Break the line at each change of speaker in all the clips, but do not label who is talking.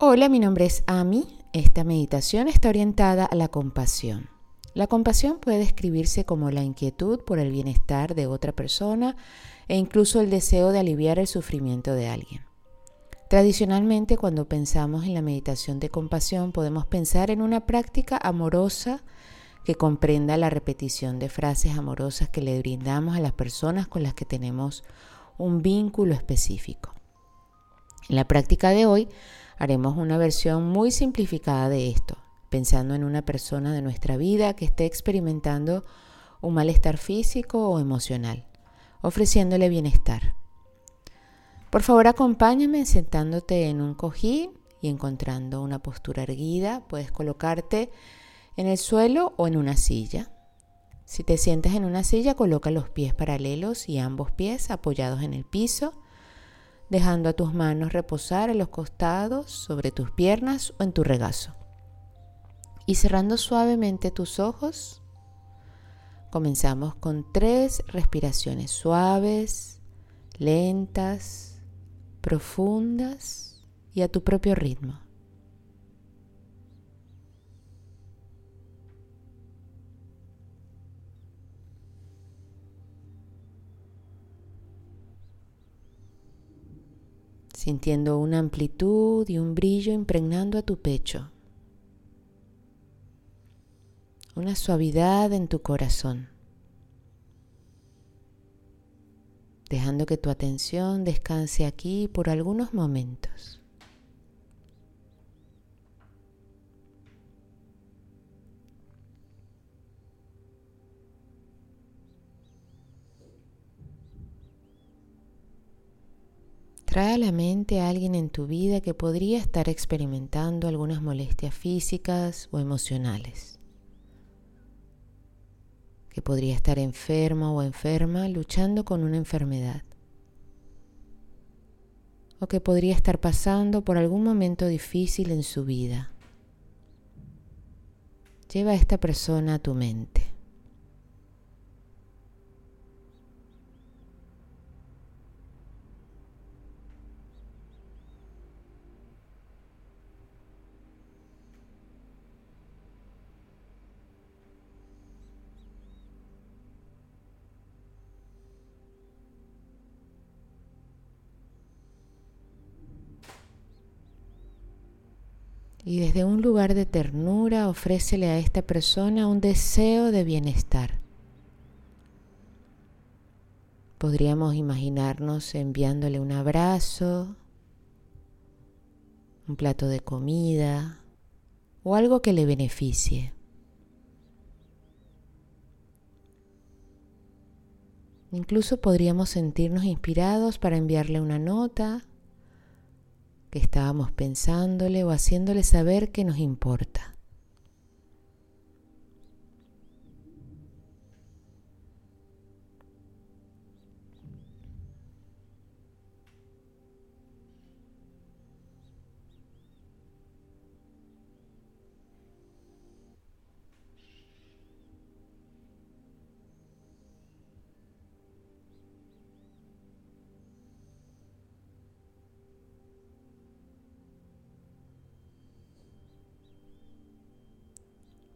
Hola, mi nombre es Ami. Esta meditación está orientada a la compasión. La compasión puede describirse como la inquietud por el bienestar de otra persona e incluso el deseo de aliviar el sufrimiento de alguien. Tradicionalmente, cuando pensamos en la meditación de compasión, podemos pensar en una práctica amorosa que comprenda la repetición de frases amorosas que le brindamos a las personas con las que tenemos un vínculo específico. En la práctica de hoy haremos una versión muy simplificada de esto, pensando en una persona de nuestra vida que esté experimentando un malestar físico o emocional, ofreciéndole bienestar. Por favor, acompáñame sentándote en un cojín y encontrando una postura erguida. Puedes colocarte en el suelo o en una silla. Si te sientes en una silla, coloca los pies paralelos y ambos pies apoyados en el piso, dejando a tus manos reposar en los costados, sobre tus piernas o en tu regazo. Y cerrando suavemente tus ojos, comenzamos con tres respiraciones suaves, lentas, profundas y a tu propio ritmo. Sintiendo una amplitud y un brillo impregnando a tu pecho, una suavidad en tu corazón. dejando que tu atención descanse aquí por algunos momentos. Trae a la mente a alguien en tu vida que podría estar experimentando algunas molestias físicas o emocionales que podría estar enfermo o enferma luchando con una enfermedad, o que podría estar pasando por algún momento difícil en su vida. Lleva a esta persona a tu mente. Y desde un lugar de ternura ofrécele a esta persona un deseo de bienestar. Podríamos imaginarnos enviándole un abrazo, un plato de comida o algo que le beneficie. Incluso podríamos sentirnos inspirados para enviarle una nota que estábamos pensándole o haciéndole saber que nos importa.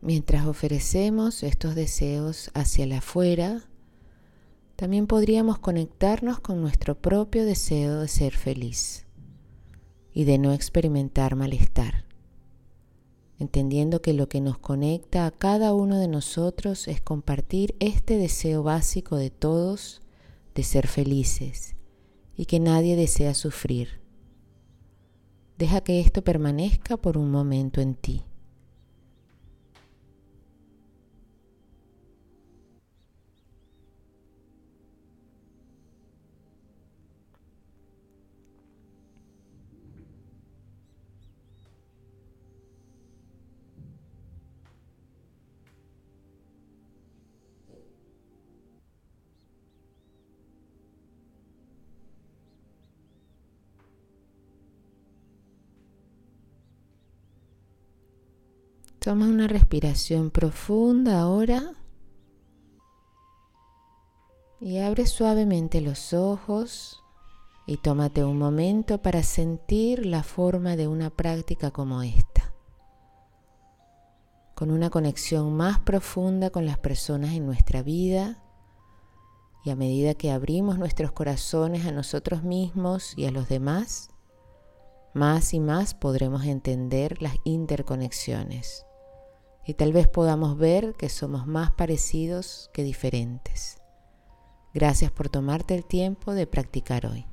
Mientras ofrecemos estos deseos hacia el afuera, también podríamos conectarnos con nuestro propio deseo de ser feliz y de no experimentar malestar, entendiendo que lo que nos conecta a cada uno de nosotros es compartir este deseo básico de todos de ser felices y que nadie desea sufrir. Deja que esto permanezca por un momento en ti. Toma una respiración profunda ahora y abre suavemente los ojos y tómate un momento para sentir la forma de una práctica como esta, con una conexión más profunda con las personas en nuestra vida y a medida que abrimos nuestros corazones a nosotros mismos y a los demás, más y más podremos entender las interconexiones y tal vez podamos ver que somos más parecidos que diferentes. Gracias por tomarte el tiempo de practicar hoy.